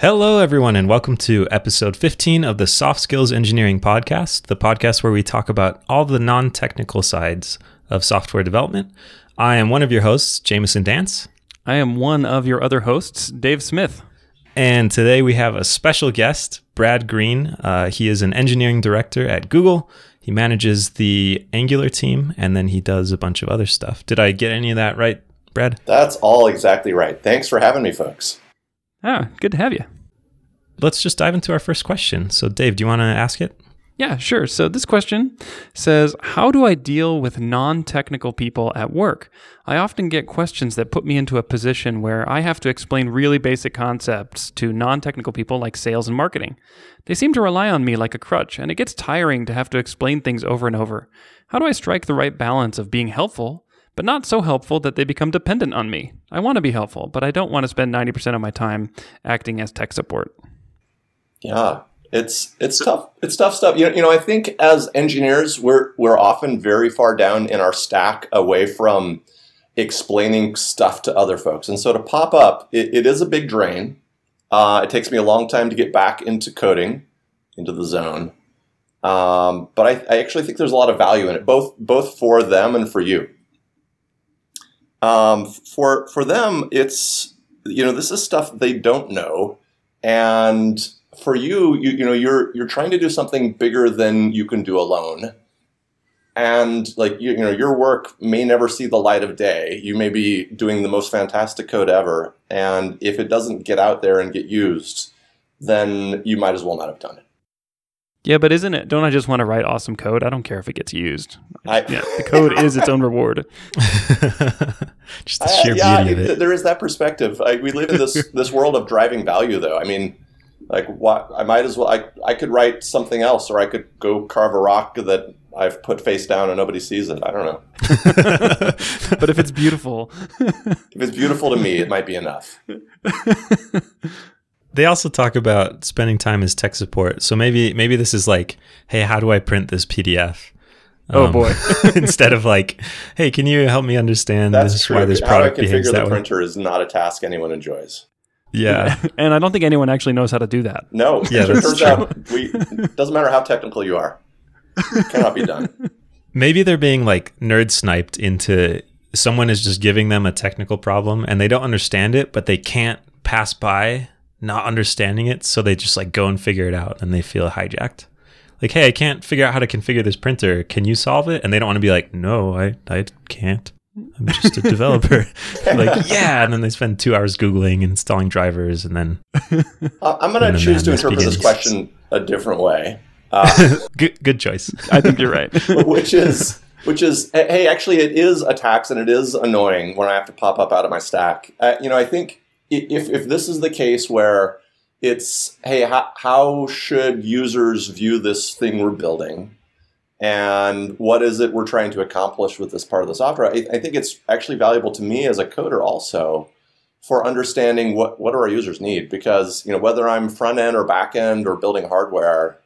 Hello, everyone, and welcome to episode 15 of the Soft Skills Engineering Podcast, the podcast where we talk about all the non technical sides of software development. I am one of your hosts, Jamison Dance, I am one of your other hosts, Dave Smith. and today we have a special guest, Brad Green. Uh, he is an engineering director at Google. He manages the Angular team, and then he does a bunch of other stuff. Did I get any of that right, Brad? That's all exactly right. Thanks for having me, folks. Ah, good to have you. Let's just dive into our first question. So, Dave, do you want to ask it? Yeah, sure. So this question says How do I deal with non technical people at work? I often get questions that put me into a position where I have to explain really basic concepts to non technical people like sales and marketing. They seem to rely on me like a crutch, and it gets tiring to have to explain things over and over. How do I strike the right balance of being helpful, but not so helpful that they become dependent on me? I want to be helpful, but I don't want to spend 90% of my time acting as tech support. Yeah, it's it's tough. It's tough stuff. You know, you know, I think as engineers, we're we're often very far down in our stack away from explaining stuff to other folks, and so to pop up, it, it is a big drain. Uh, it takes me a long time to get back into coding, into the zone. Um, but I, I actually think there's a lot of value in it, both both for them and for you. Um, for for them, it's you know this is stuff they don't know, and for you, you you know you're you're trying to do something bigger than you can do alone, and like you, you know your work may never see the light of day. You may be doing the most fantastic code ever, and if it doesn't get out there and get used, then you might as well not have done it. Yeah, but isn't it? Don't I just want to write awesome code? I don't care if it gets used. I, Yeah, the code is its own reward. just the sheer I- yeah, beauty of it- it. there is that perspective. I, we live in this this world of driving value, though. I mean, like, what I might as well. I I could write something else, or I could go carve a rock that I've put face down and nobody sees it. I don't know. But if it's beautiful, If it's beautiful to me, it might be enough. They also talk about spending time as tech support. So maybe maybe this is like, hey, how do I print this PDF? Oh, Um, boy. instead of like, hey, can you help me understand That's this true. why this How I product behaves configure that the way? printer is not a task anyone enjoys. Yeah. and I don't think anyone actually knows how to do that. No, Yeah, it that's turns true. out we doesn't matter how technical you are, it cannot be done. Maybe they're being like nerd sniped into someone is just giving them a technical problem and they don't understand it, but they can't pass by not understanding it, so they just like go and figure it out and they feel hijacked. Like, hey, I can't figure out how to configure this printer. Can you solve it? And they don't want to be like, no, I, I can't. I'm just a developer. like, yeah. And then they spend two hours Googling and installing drivers and then Uh, I'm going to the choose to madness interpret this question a different way. Uh, good, good choice. I think you're right. which is which is hey actually it is a tax and it is annoying when i have to pop up out of my stack uh, you know i think i- if, if this is the case where it's hey how, how should users view this thing we're building and what is it we're trying to accomplish with this part of the software i, I think it's actually valuable to me as a coder also for understanding what, what do our users need because you know whether i'm front end or back end or building hardware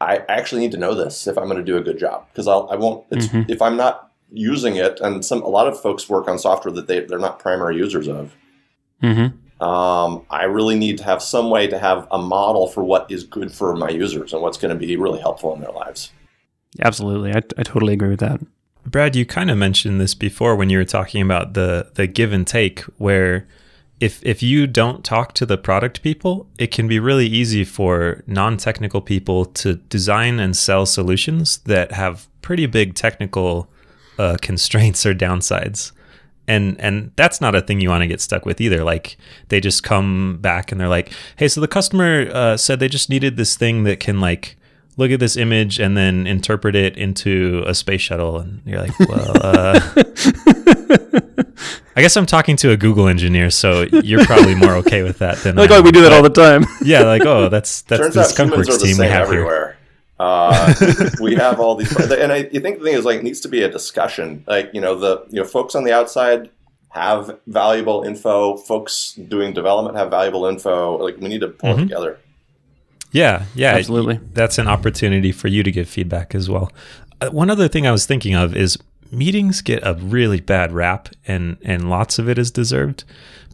I actually need to know this if I'm going to do a good job because I'll, I won't. It's, Mhm. If I'm not using it, and some a lot of folks work on software that they they're not primary users of. Hmm Um, I really need to have some way to have a model for what is good for my users and what's going to be really helpful in their lives. Absolutely. I, I totally agree with that. Brad, you kind of mentioned this before when you were talking about the the give and take where if if you don't talk to the product people, it can be really easy for non-technical people to design and sell solutions that have pretty big technical uh, constraints or downsides. And and that's not a thing you want to get stuck with either. Like they just come back and they're like, "Hey, so the customer uh, said they just needed this thing that can like look at this image and then interpret it into a space shuttle." And you're like, "Well, uh, I guess I'm talking to a Google engineer, so you're probably more okay with that than Like, I oh, am. we do that all the time. Yeah, like oh, that's that's Turns the out humans Skunkworks the team we same have here. Everywhere. Uh, we have all these, and I you think the thing is like it needs to be a discussion. Like you know the you know folks on the outside have valuable info. Folks doing development have valuable info. Like we need to pull Mhm. it together. Yeah, yeah, Absolutely. That's an opportunity for you to give feedback as well. Uh, one other thing I was thinking of is meetings get a really bad rap, and and lots of it is deserved.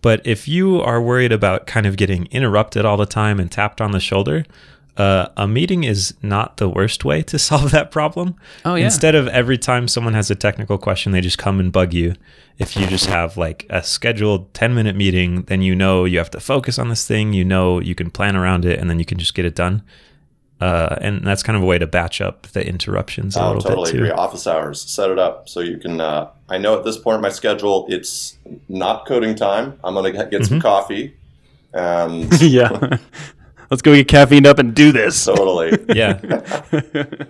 But if you are worried about kind of getting interrupted all the time and tapped on the shoulder, uh, a meeting is not the worst way to solve that problem. Oh, yeah. Instead of every time someone has a technical question, they just come and bug you. If you just have like a scheduled 10 minute meeting, then you know you have to focus on this thing, you know you can plan around it, and then you can just get it done. Uh, and that's kind of a way to batch up the interruptions a Oh, little totally bit too. agree. Office hours, set it up so you can. Uh, I know at this point in my schedule, it's not coding time. I'm gonna get, get Mm-hmm. some coffee, and yeah. Let's go get caffeined up and do this. totally. Yeah.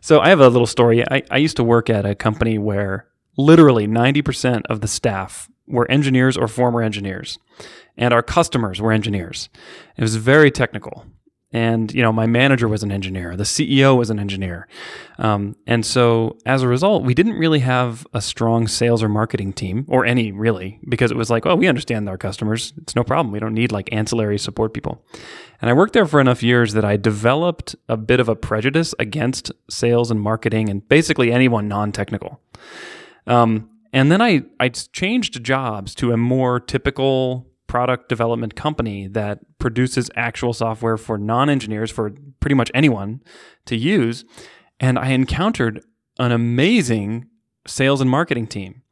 So I have a little story. I, I used to work at a company where literally 90% of the staff were engineers or former engineers, and our customers were engineers. It was very technical. And, you know, my manager was an engineer, the CEO was an engineer. Um, and so as a result, we didn't really have a strong sales or marketing team, or any really, because it was like, well, we understand our customers. It's no problem. We don't need like ancillary support people. And I worked there for enough years that I developed a bit of a prejudice against sales and marketing and basically anyone non technical. Um, and then I, I changed jobs to a more typical product development company that produces actual software for non engineers, for pretty much anyone to use. And I encountered an amazing sales and marketing team.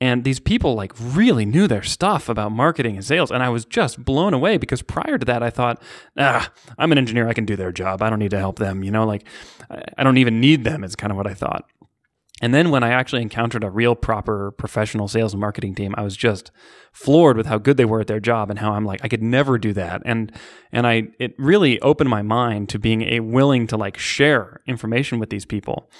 And these people like really knew their stuff about marketing and sales. And I was just blown away because prior to that, I thought, ah, I'm an engineer. I can do their job. I don't need to help them. You know, like I don't even need them, is kind of what I thought. And then when I actually encountered a real proper professional sales and marketing team, I was just floored with how good they were at their job and how I'm like I could never do that. And and I it really opened my mind to being a willing to like share information with these people.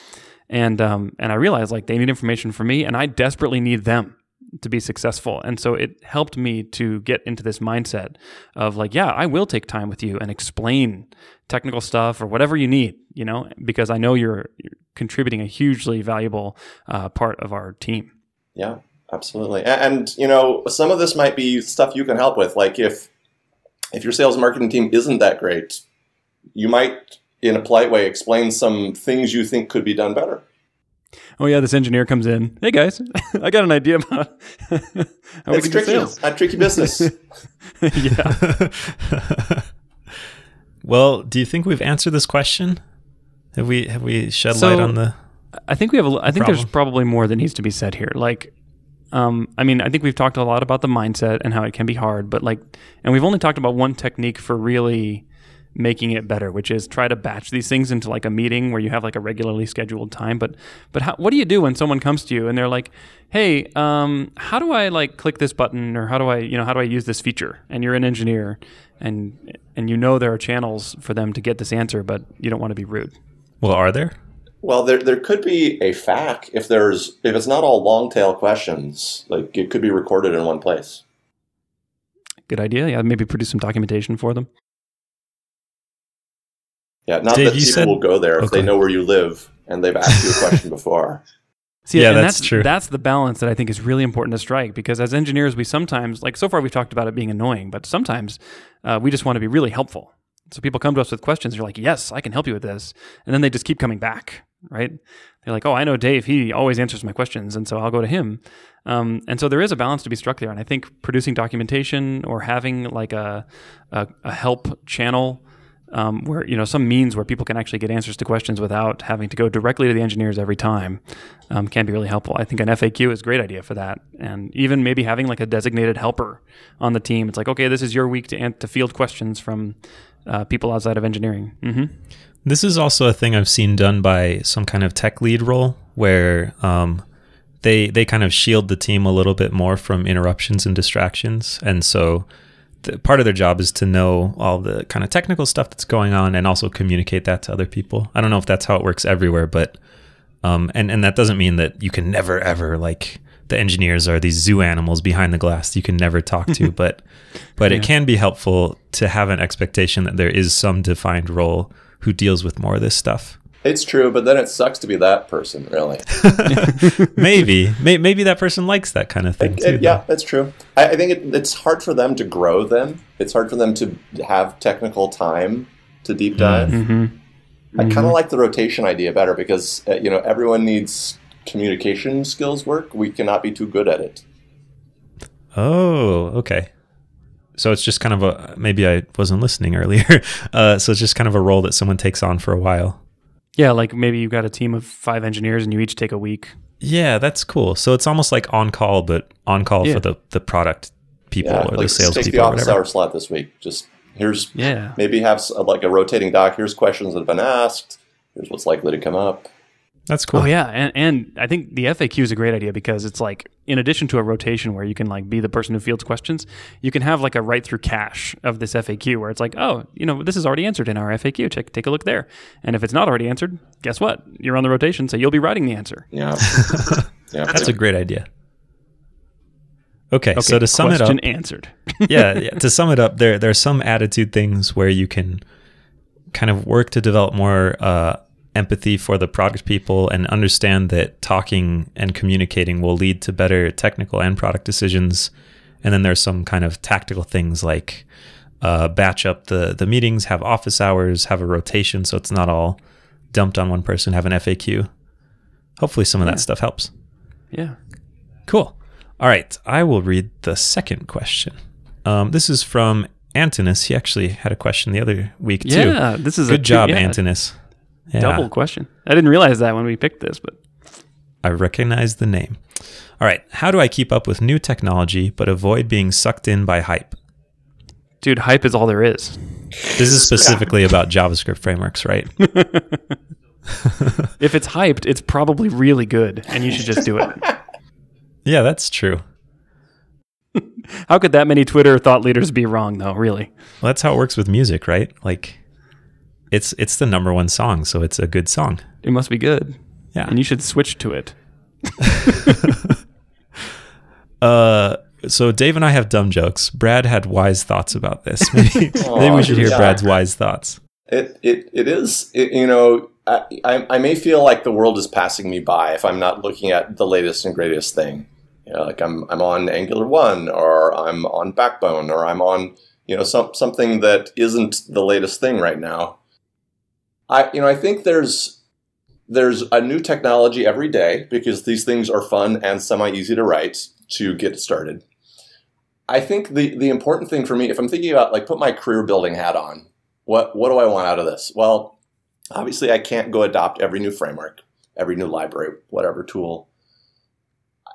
And um and I realized like they need information from me and I desperately need them to be successful. And so it helped me to get into this mindset of like, yeah, I will take time with you and explain technical stuff or whatever you need, you know, because I know you're, you're contributing a hugely valuable uh, part of our team. Yeah, absolutely. And, you know, some of this might be stuff you can help with. Like if if your sales and marketing team isn't that great, you might, in a polite way, explain some things you think could be done better. Oh yeah, this engineer comes in. Hey guys, I got an idea about how we It's can do tricky. sales. A tricky business. yeah. well, do you think we've answered this question? Have we have we shed So- light on the I think we have. A, I think there's probably more that needs to be said here. Like, um, I mean, I think we've talked a lot about the mindset and how it can be hard, but like, and we've only talked about one technique for really making it better, which is try to batch these things into like a meeting where you have like a regularly scheduled time. But, but how, what do you do when someone comes to you and they're like, "Hey, um, how do I like click this button, or how do I, you know, how do I use this feature?" And you're an engineer, and and you know there are channels for them to get this answer, but you don't want to be rude. Well, are there? Well, there, there could be a FAQ if there's if it's not all long tail questions. Like it could be recorded in one place. Good idea. Yeah, maybe produce some documentation for them. Yeah, not Dave, that you people said- will go there if they know where you live and they've asked you a question before. See, Yeah, and that's that's true. That's the balance that I think is really important to strike because as engineers, we sometimes, like so far, we've talked about it being annoying, but sometimes uh, we just want to be really helpful. So people come to us with questions. You're like, yes, I can help you with this. And then they just keep coming back, right? They're like, oh, I know Dave. He always answers my questions. And so I'll go to him. Um, and so there is a balance to be struck there. And I think producing documentation or having like a, a, a help channel um, where you know some means where people can actually get answers to questions without having to go directly to the engineers every time um, can be really helpful. I think an FAQ is a great idea for that, and even maybe having like a designated helper on the team. It's like, okay, this is your week to to field questions from uh, people outside of engineering. hmm This is also a thing I've seen done by some kind of tech lead role where um, they they kind of shield the team a little bit more from interruptions and distractions, and so the, part of their job is to know all the kind of technical stuff that's going on and also communicate that to other people. I don't know if that's how it works everywhere, but um, and and that doesn't mean that you can never ever like the engineers are these zoo animals behind the glass you can never talk to, but but Yeah. it can be helpful to have an expectation that there is some defined role who deals with more of this stuff. It's true, but then it sucks to be that person, really. maybe, may, maybe that person likes that kind of thing It- too. it- yeah, that's true. I, I think it, it's hard for them to grow. Then it's hard for them to have technical time to deep dive. hmm I kind of like the rotation idea better because uh, you know everyone needs communication skills work, we cannot be too good at it. Oh, okay. So it's just kind of a maybe I wasn't listening earlier. Uh, so it's just kind of a role that someone takes on for a while. Yeah, like maybe you've got a team of five engineers and you each take a week. Yeah, that's cool. So it's almost like on call, but on call Yeah. for the the product people Yeah, or like the sales take the people or office whatever. hour slot this week. Just here's Yeah. maybe have like a rotating doc. Here's questions that have been asked. Here's what's likely to come up. That's cool. Oh yeah, and and I think the FAQ is a great idea because it's like in addition to a rotation where you can like be the person who fields questions, you can have like a write through cache of this FAQ where it's like, oh, you know, this is already answered in our FAQ. Check, take a look there. And if it's not already answered, guess what? You're on the rotation, so you'll be writing the answer. Yeah, yeah. That's a great idea. Okay, Okay, so to sum it up, question answered. yeah, yeah, to sum it up, there there are some attitude things where you can kind of work to develop more uh, empathy for the product people and understand that talking and communicating will lead to better technical and product decisions. And then there's some kind of tactical things like uh, batch up the the meetings, have office hours, have a rotation so it's not all dumped on one person, have an FAQ. Hopefully, some of that stuff helps. yeah. Cool. All right, I will read the second question. Um, this is from Antinous. He actually had a question the other week too. Yeah, this is a Good job, yeah, Antinous. Yeah, Double question. I didn't realize that when we picked this, but I recognize the name. All right, how do I keep up with new technology but avoid being sucked in by hype? dude, hype is all there is. This is specifically about JavaScript frameworks, right? If it's hyped, it's probably really good, and you should just do it. yeah, that's true. How could that many Twitter thought leaders be wrong, though? Really? Well, that's how it works with music, right? Like, it's it's the number one song, so it's a good song. It must be good, Yeah. and you should switch to it. Uh, so Dave and I have dumb jokes. Brad had wise thoughts about this. Maybe, maybe we should hear yeah. Brad's wise thoughts. It it it is. It, you know, I, I I may feel like the world is passing me by if I'm not looking at the latest and greatest thing. You know, like I'm I'm on Angular one, or I'm on Backbone, or I'm on you know some something that isn't the latest thing right now. I you know I think there's there's a new technology every day because these things are fun and semi easy to write to get started. I think the the important thing for me, if I'm thinking about like put my career building hat on, what what do I want out of this? Well, obviously I can't go adopt every new framework, every new library, whatever tool.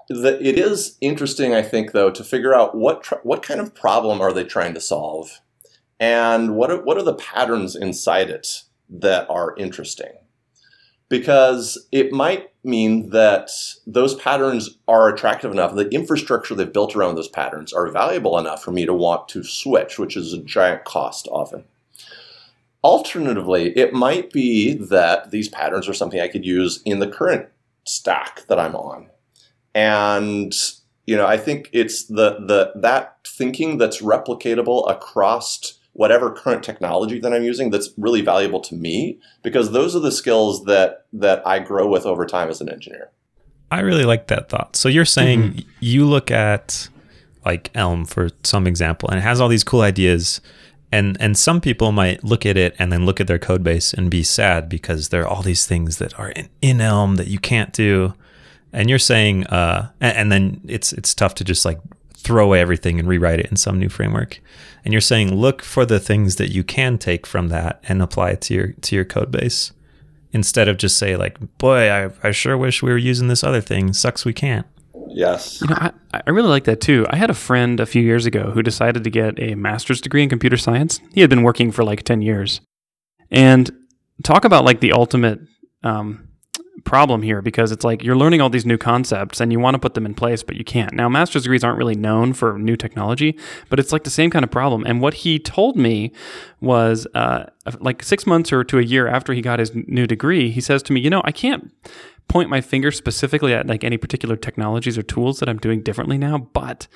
The, it is interesting, I think, though, to figure out what tr- what kind of problem are they trying to solve, and what are, what are the patterns inside it that are interesting. Because it might mean that those patterns are attractive enough, the infrastructure they've built around those patterns are valuable enough for me to want to switch, which is a giant cost often. Alternatively, it might be that these patterns are something I could use in the current stack that I'm on. And you know, I think it's the the that thinking that's replicatable across whatever current technology that I'm using that's really valuable to me because those are the skills that that I grow with over time as an engineer. I really like that thought. So you're saying you look at like Elm for some example, and it has all these cool ideas, and and some people might look at it and then look at their code base and be sad because there are all these things that are in, in Elm that you can't do, and you're saying, uh, and, and then it's it's tough to just like throw away everything and rewrite it in some new framework, and you're saying look for the things that you can take from that and apply it to your to your code base instead of just say like, boy, I, I sure wish we were using this other thing. Sucks we can't. Yes. You know, I, I really like that too. I had a friend a few years ago who decided to get a master's degree in computer science. He had been working for like 10 years. And talk about like the ultimate um, problem here because it's like you're learning all these new concepts and you want to put them in place, but you can't. Now, master's degrees aren't really known for new technology, but it's like the same kind of problem. And what he told me was uh, like six months or to a year after he got his new degree, he says to me, You know, I can't point my finger specifically at like any particular technologies or tools that I'm doing differently now, but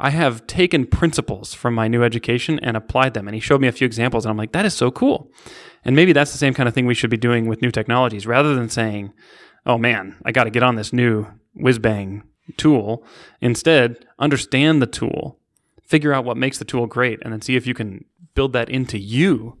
I have taken principles from my new education and applied them. And he showed me a few examples, and I'm like, that is so cool. And maybe that's the same kind of thing we should be doing with new technologies rather than saying, oh man, I got to get on this new whiz bang tool. Instead, understand the tool, figure out what makes the tool great, and then see if you can build that into you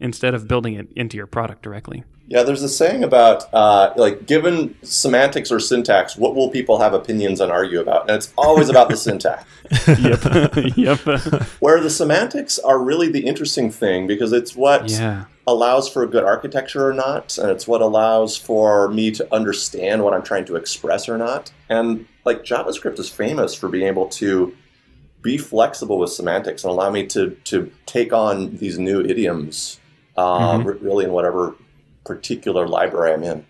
instead of building it into your product directly. Yeah, there's a saying about uh, like given semantics or syntax, what will people have opinions and argue about? And it's always about the syntax. yep. yep. Where the semantics are really the interesting thing because it's what yeah. allows for a good architecture or not, and it's what allows for me to understand what I'm trying to express or not. And like JavaScript is famous for being able to be flexible with semantics and allow me to to take on these new idioms uh, Mm-hmm. really in whatever particular library I'm in.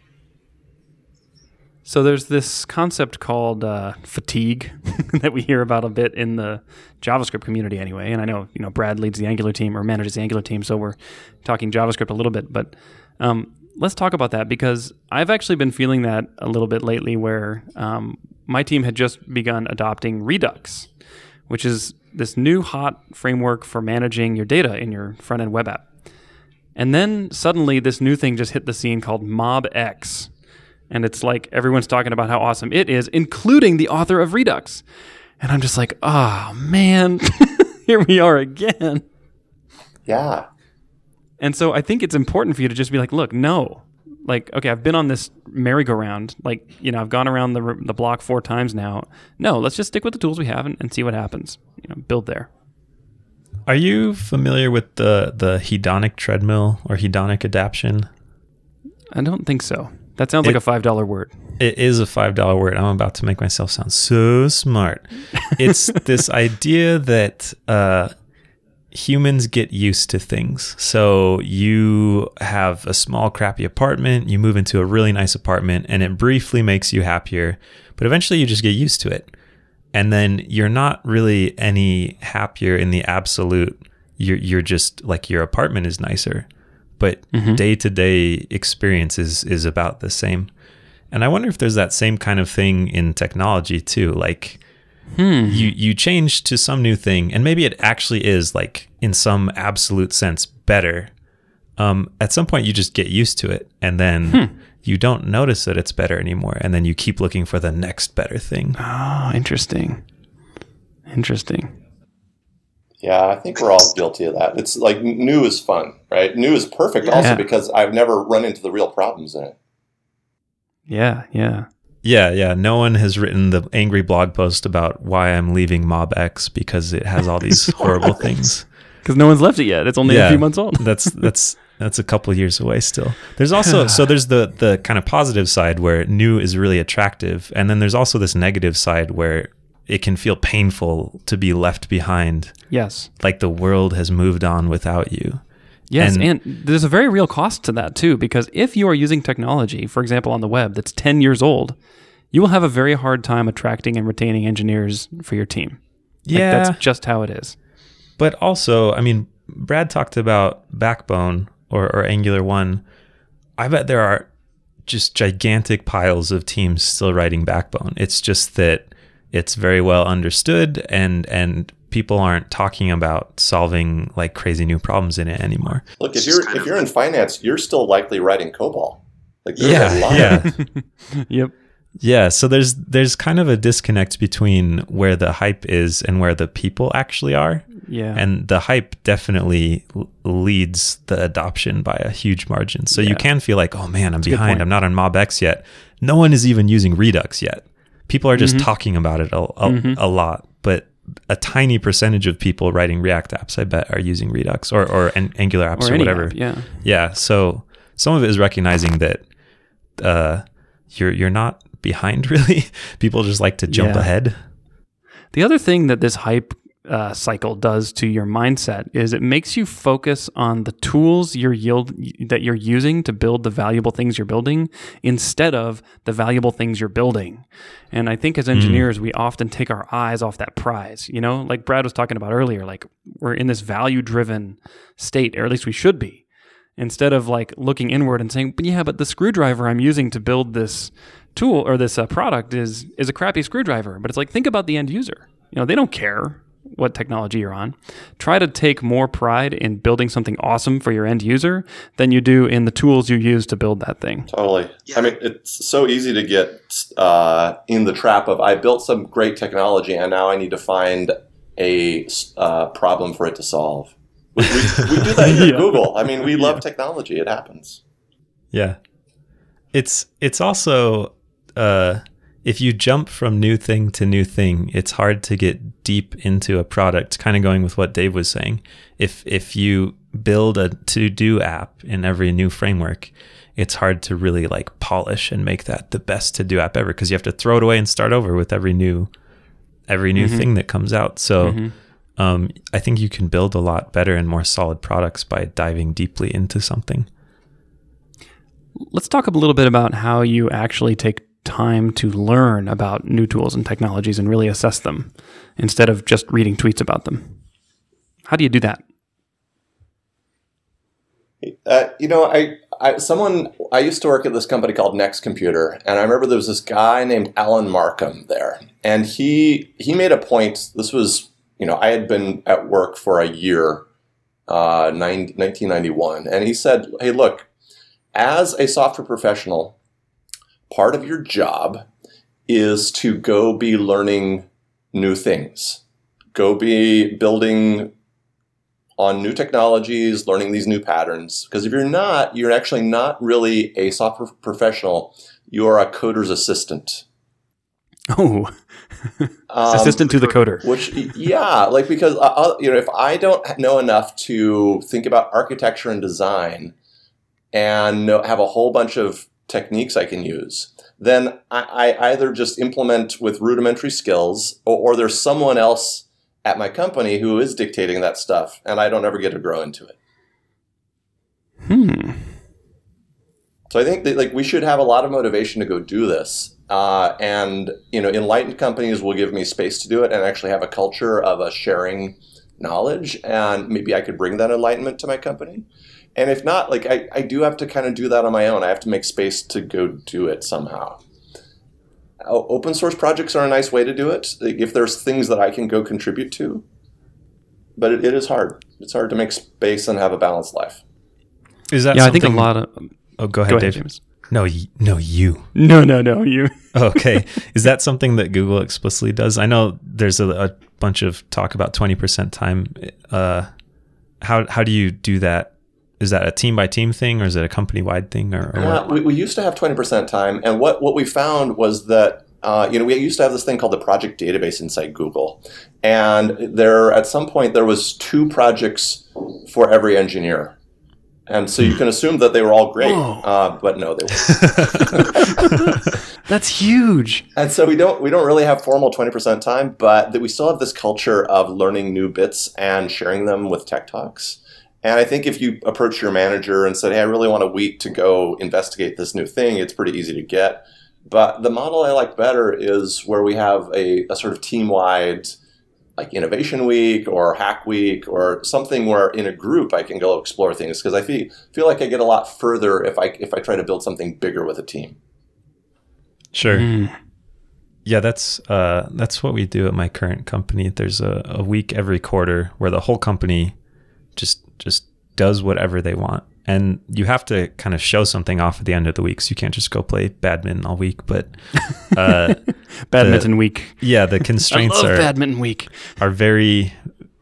So there's this concept called uh, fatigue that we hear about a bit in the JavaScript community, anyway. And I know you know Brad leads the Angular team or manages the Angular team, so we're talking JavaScript a little bit. But um, let's talk about that because I've actually been feeling that a little bit lately, where um, my team had just begun adopting Redux, which is this new hot framework for managing your data in your front end web app. And then suddenly, this new thing just hit the scene called MobX and it's like everyone's talking about how awesome it is, including the author of Redux. And I'm just like, oh man, here we are again. Yeah. And so I think it's important for you to just be like, look, no. Like, okay, I've been on this merry-go-round. Like, you know, I've gone around the, the block four times now. No, let's just stick with the tools we have and, and see what happens. You know, build there. Are you familiar with the the hedonic treadmill or hedonic adaption? I don't think so. That sounds like a five dollar word. It is a five dollar word. I'm about to make myself sound so smart. It's this idea that uh, humans get used to things. So you have a small, crappy apartment. You move into a really nice apartment, and it briefly makes you happier. But eventually, you just get used to it, and then you're not really any happier in the absolute. You're you're just like your apartment is nicer, but day to day experience is is about the same. And I wonder if there's that same kind of thing in technology too. Like hmm. you you change to some new thing, and maybe it actually is like in some absolute sense better. Um, at some point, you just get used to it, and then you don't notice that it's better anymore, and then you keep looking for the next better thing. Oh, interesting. Interesting. Yeah, I think we're all guilty of that. It's like new is fun, right? New is perfect also because I've never run into the real problems in it. Yeah, yeah. Yeah, yeah. No one has written the angry blog post about why I'm leaving MobX because it has all these horrible things. Because no one's left it yet. It's only Yeah. a few months old. that's that's that's a couple of years away still. There's also so there's the the kind of positive side where new is really attractive, and then there's also this negative side where it can feel painful to be left behind, yes. like the world has moved on without you. Yes, And- and, there's a very real cost to that too, because if you are using technology, for example, on the web that's 10 years old, you will have a very hard time attracting and retaining engineers for your team. Like, Yeah, that's just how it is. But also, I mean, Brad talked about Backbone or, or Angular One. I bet there are just gigantic piles of teams still writing Backbone. It's just that it's very well understood and and people aren't talking about solving like crazy new problems in it anymore. Look, if you're if you're in finance, you're still likely writing COBOL. Like Yeah, yeah. Yep. Yeah, so there's there's kind of a disconnect between where the hype is and where the people actually are. Yeah. And the hype definitely leads the adoption by a huge margin. So Yeah. you can feel like, oh man, I'm good behind. I'm not on MobX yet. No one is even using Redux yet. People are Mm-hmm. just talking about it a, a, a lot, but a tiny percentage of people writing React apps, I bet, are using Redux or, or an Angular apps or, or whatever. app, yeah. Yeah. So some of it is recognizing that uh, you're you're not behind really. People just like to jump Yeah. ahead. The other thing that this hype uh, cycle does to your mindset is it makes you focus on the tools you're yield that you're using to build the valuable things you're building instead of the valuable things you're building. And I think as engineers, we often take our eyes off that prize. You know, like Brad was talking about earlier, like we're in this value driven state, or at least we should be. Instead of like looking inward and saying, "But yeah, but the screwdriver I'm using to build this tool or this uh, product is is a crappy screwdriver." But it's like think about the end user. You know, they don't care what technology you're on. Try to take more pride in building something awesome for your end user than you do in the tools you use to build that thing. Totally. Yeah. I mean, it's so easy to get uh, in the trap of I built some great technology and now I need to find a uh, problem for it to solve, We, we do that here Yeah. at Google. I mean, we love technology. It happens. Yeah. It's it's also uh if you jump from new thing to new thing, it's hard to get deep into a product, kind of going with what Dave was saying. If if you build a to-do app in every new framework, it's hard to really like polish and make that the best to-do app ever because you have to throw it away and start over with every new every new thing that comes out. So um, I think you can build a lot better and more solid products by diving deeply into something. Let's talk a little bit about how you actually take time to learn about new tools and technologies and really assess them instead of just reading tweets about them. How do you do that? Uh, you know, I, I someone I used to work at this company called NeXT Computer, and I remember there was this guy named Alan Markham there, and he he made a point. This was you know I had been at work for a year, uh, 9, 1991, and he said, "Hey, look, as a software professional, part of your job is to go be learning new things, go be building." on new technologies, learning these new patterns. Because if you're not, you're actually not really a software professional. You're a coder's assistant. Oh, Um, assistant to the coder. Which, yeah, like because uh, uh, you know, if I don't know enough to think about architecture and design, and know, have a whole bunch of techniques I can use, then I, I either just implement with rudimentary skills, or, or there's someone else at my company who is dictating that stuff, and I don't ever get to grow into it. Hmm. So I think that like we should have a lot of motivation to go do this. Uh, and you know, enlightened companies will give me space to do it and actually have a culture of a sharing knowledge. And maybe I could bring that enlightenment to my company. And if not, like I, I do have to kind of do that on my own. I have to make space to go do it somehow. Open source projects are a nice way to do it if there's things that I can go contribute to. But it, it is hard. It's hard to make space and have a balanced life. Is that Yeah, I think a lot of. Oh, go ahead, Go ahead, Dave. James. No, no, you. No, no, no. You. okay. Is that something that Google explicitly does? I know there's a, a bunch of talk about 20% time. Uh, how, how do you do that? Is that a team by team thing or is it a company wide thing or, or Uh, we, we used to have 20% time, and what, what we found was that uh, you know we used to have this thing called the project database inside Google, and there at some point there was two projects for every engineer, and so you can assume that they were all great, uh, but no, they weren't. That's huge. and so we don't we don't really have formal 20% time, but that we still have this culture of learning new bits and sharing them with tech talks. And I think if you approach your manager and said, "Hey, I really want a week to go investigate this new thing," it's pretty easy to get. But the model I like better is where we have a, a sort of team-wide, like innovation week or hack week or something where in a group I can go explore things because I feel feel like I get a lot further if I if I try to build something bigger with a team. Sure. Hmm. Yeah, that's uh, that's what we do at my current company. There's a, a week every quarter where the whole company just just does whatever they want, and you have to kind of show something off at the end of the week. So you can't just go play badminton all week. But uh, Badminton week. yeah, the I constraints love are badminton week. are very.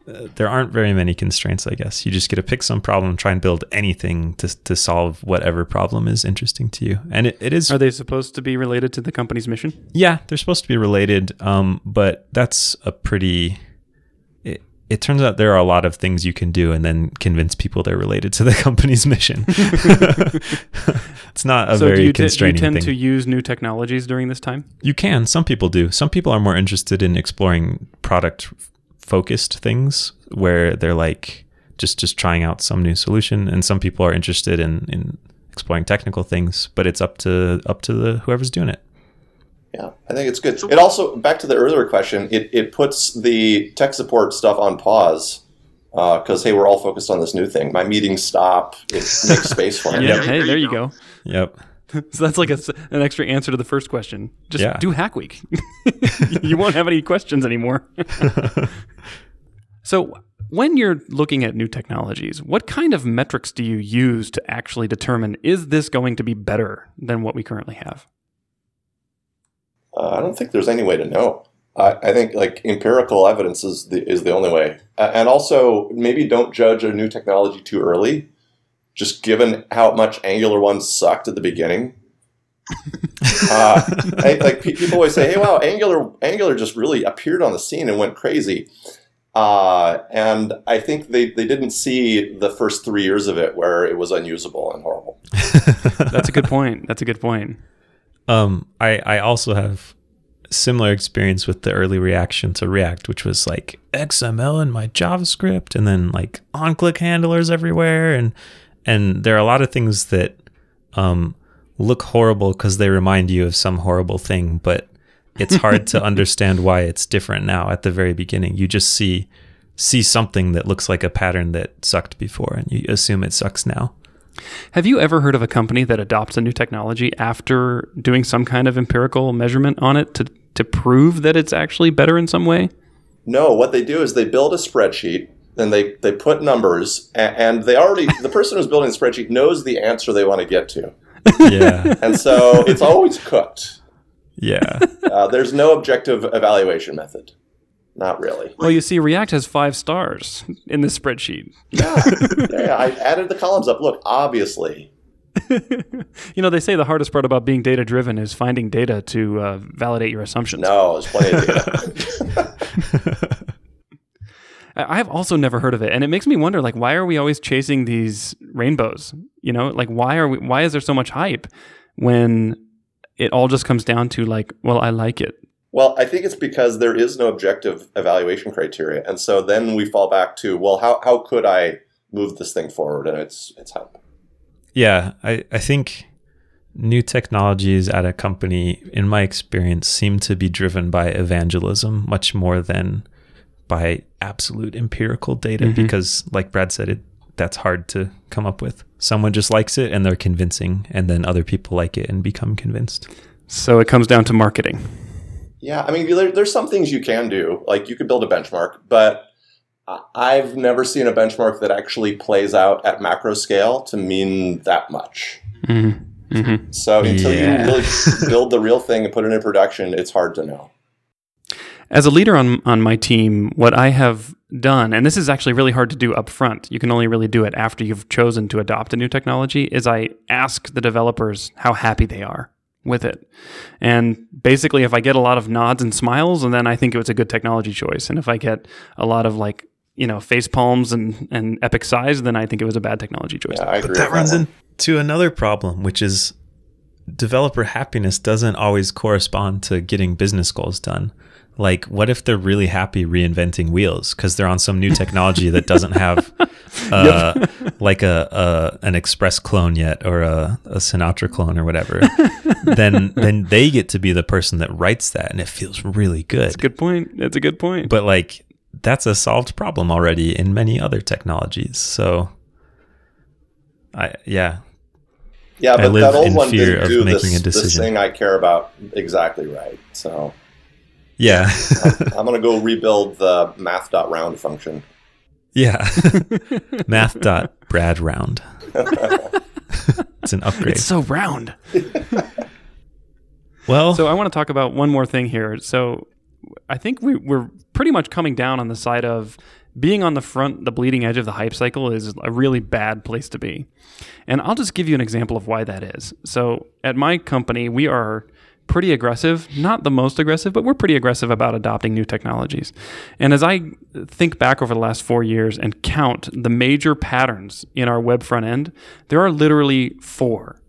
Uh, there aren't very many constraints, I guess. You just get to pick some problem, try and build anything to to solve whatever problem is interesting to you, and it, it is Are they supposed to be related to the company's mission? yeah, they're supposed to be related, um, but that's a pretty. It, turns out there are a lot of things you can do and then convince people they're related to the company's mission. it's not a so very do you, t- do you tend thing. to use new technologies during this time? you can. Some people do. Some people are more interested in exploring product focused things where they're like just just trying out some new solution, and some people are interested in in exploring technical things. But it's up to up to the whoever's doing it. Yeah, I think it's good. It also back to the earlier question. It it puts the tech support stuff on pause uh, because hey, we're all focused on this new thing. My meetings stop. It makes space for it. Yeah. Yep. Hey, there you go. Yep. So that's like a s an extra answer to the first question. Just Yeah. do Hack Week. you won't have any questions anymore. so, when you're looking at new technologies, what kind of metrics do you use to actually determine is this going to be better than what we currently have? Uh, I don't think there's any way to know. I, I think like empirical evidence is the, is the only way. A- And also, maybe don't judge a new technology too early. Just given how much Angular one sucked at the beginning, uh, I, like pe- people always say, "Hey, wow, Angular Angular just really appeared on the scene and went crazy." Uh, and I think they, they didn't see the first three years of it where it was unusable and horrible. That's a good point. That's a good point. Um, I I also have similar experience with the early reaction to React, which was like XML in my JavaScript, and then like on-click handlers everywhere, and and there are a lot of things that um, look horrible because they remind you of some horrible thing, but it's hard to understand why it's different now. At the very beginning, you just see see something that looks like a pattern that sucked before, and you assume it sucks now. Have you ever heard of a company that adopts a new technology after doing some kind of empirical measurement on it to, to prove that it's actually better in some way? No, what they do is they build a spreadsheet and they, they put numbers and, and they already the person who's building the spreadsheet knows the answer they want to get to. Yeah, And so it's always cooked. yeah. Uh, there's no objective evaluation method. Not really. Well, you see, React has five stars in the spreadsheet. Yeah, yeah, I added the columns up. Look, obviously. You know, they say the hardest part about being data driven is finding data to uh, validate your assumptions. No, there's plenty of data. I've also never heard of it, and it makes me wonder, like, why are we always chasing these rainbows? You know, like, why are we? Why is there so much hype when it all just comes down to like, well, I like it. Well, I think it's because there is no objective evaluation criteria. And so then we fall back to, well, how, how could I move this thing forward? And it's it's help. Yeah, I, I think new technologies at a company, in my experience, seem to be driven by evangelism much more than by absolute empirical data Mhm. because, like Brad said, it that's hard to come up with. Someone just likes it and they're convincing, and then other people like it and become convinced. So it comes down to marketing. Yeah, I mean, there, there's some things you can do. Like you could build a benchmark, but I- I've never seen a benchmark that actually plays out at macro scale to mean that much. Mm-hmm. Mm-hmm. So until Yeah. you really build the real thing and put it in production, it's hard to know. As a leader on on my team, what I have done, and this is actually really hard to do up front, you can only really do it after you've chosen to adopt a new technology, is I ask the developers how happy they are with it. And basically if I get a lot of nods and smiles, and then I think it was a good technology choice. And if I get a lot of like, you know, face palms and, and epic sighs, then I think it was a bad technology choice. Yeah, I agree. But that runs one. into another problem, which is developer happiness doesn't always correspond to getting business goals done. Like, what if they're really happy reinventing wheels because they're on some new technology that doesn't have uh, like a, a an Express clone yet or a, a Sinatra clone or whatever? then then they get to be the person that writes that, and it feels really good. That's a good point. That's a good point. But like, that's a solved problem already in many other technologies. So, I yeah, Yeah, I but live that old in one fear didn't of do making this, a this decision. thing I care about exactly right. So yeah. I'm going to go rebuild the math.round function. Yeah. Math dot Brad round. it's an upgrade. it's so round. well, So I want to talk about one more thing here. So I think we, we're pretty much coming down on the side of being on the front, the bleeding edge of the hype cycle is a really bad place to be. And I'll just give you an example of why that is. So at my company, we are pretty aggressive, not the most aggressive, but we're pretty aggressive about adopting new technologies. And as I think back over the last four years and count the major patterns in our web front end, there are literally four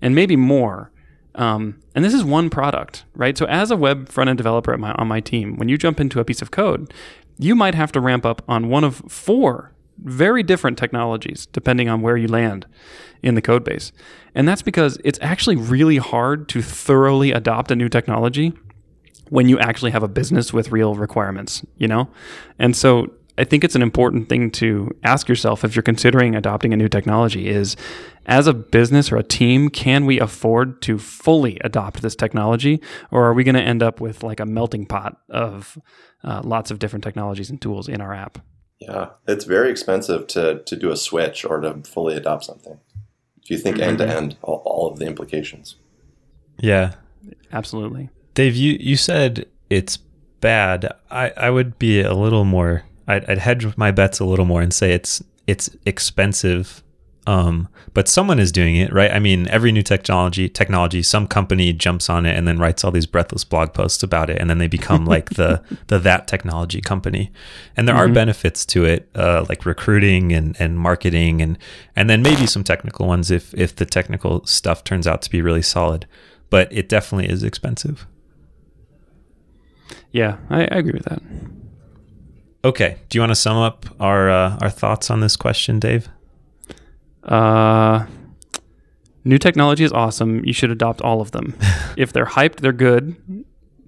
and maybe more. Um, and this is one product, right? So as a web front end developer my, on my team, when you jump into a piece of code, you might have to ramp up on one of four very different technologies depending on where you land in the code base. And that's because it's actually really hard to thoroughly adopt a new technology when you actually have a business with real requirements, you know? And so I think it's an important thing to ask yourself if you're considering adopting a new technology is as a business or a team, can we afford to fully adopt this technology or are we going to end up with like a melting pot of uh, lots of different technologies and tools in our app? Yeah, it's very expensive to, to do a switch or to fully adopt something. If you think end to mm-hmm. end, all all of the implications. yeah. Absolutely. Dave, you, you said it's bad, I, I would be a little more. I'd, I'd hedge my bets a little more and say it's it's expensive um, but someone is doing it, right? I mean, every new technology, technology, some company jumps on it and then writes all these breathless blog posts about it, and then they become like the the that technology company. And there mm-hmm. are benefits to it, uh, like recruiting and, and marketing, and and then maybe some technical ones if if the technical stuff turns out to be really solid. But it definitely is expensive. Yeah, I, I agree with that. Okay, do you want to sum up our uh, our thoughts on this question, Dave? Uh, new technology is awesome. You should adopt all of them. if they're hyped, they're good.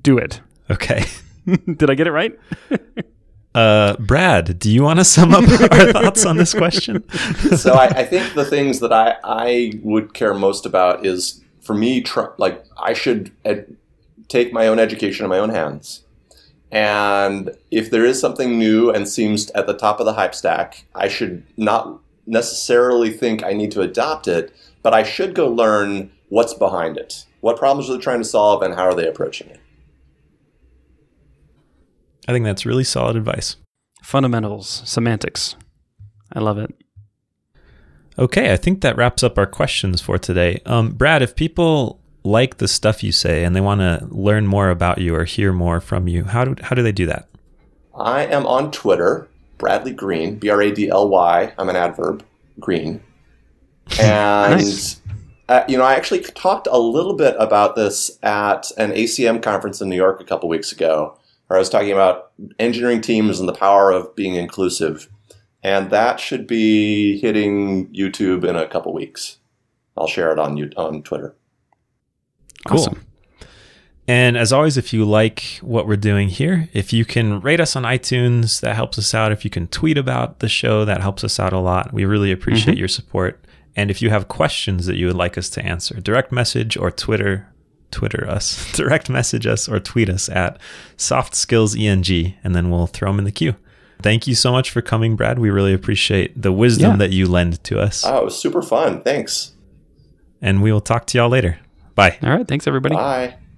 Do it. Okay. Did I get it right? uh, Brad, do you want to sum up our thoughts on this question? so I, I, think the things that I, I would care most about is for me, tr- like I should ed- take my own education in my own hands. And if there is something new and seems at the top of the hype stack, I should not necessarily think I need to adopt it, but I should go learn what's behind it. What problems are they trying to solve and how are they approaching it? I think that's really solid advice. Fundamentals, semantics. I love it. Okay, I think that wraps up our questions for today. Um, Brad, if people like the stuff you say and they want to learn more about you or hear more from you, how do, how do they do that? I am on Twitter Bradly Green, B R A D L Y. I'm an adverb, Green. And, nice. uh, you know, I actually talked a little bit about this at an ACM conference in New York a couple weeks ago, where I was talking about engineering teams and the power of being inclusive. And that should be hitting YouTube in a couple weeks. I'll share it on on Twitter. Cool. Awesome. And as always, if you like what we're doing here, if you can rate us on iTunes, that helps us out. If you can tweet about the show, that helps us out a lot. We really appreciate mm-hmm. your support. And if you have questions that you would like us to answer, direct message or Twitter, Twitter us, direct message us or tweet us at Soft Skills ENG, and then we'll throw them in the queue. Thank you so much for coming, Brad. We really appreciate the wisdom yeah. that you lend to us. Oh, it was super fun. Thanks. And we will talk to y'all later. Bye. All right. Thanks, everybody. Bye.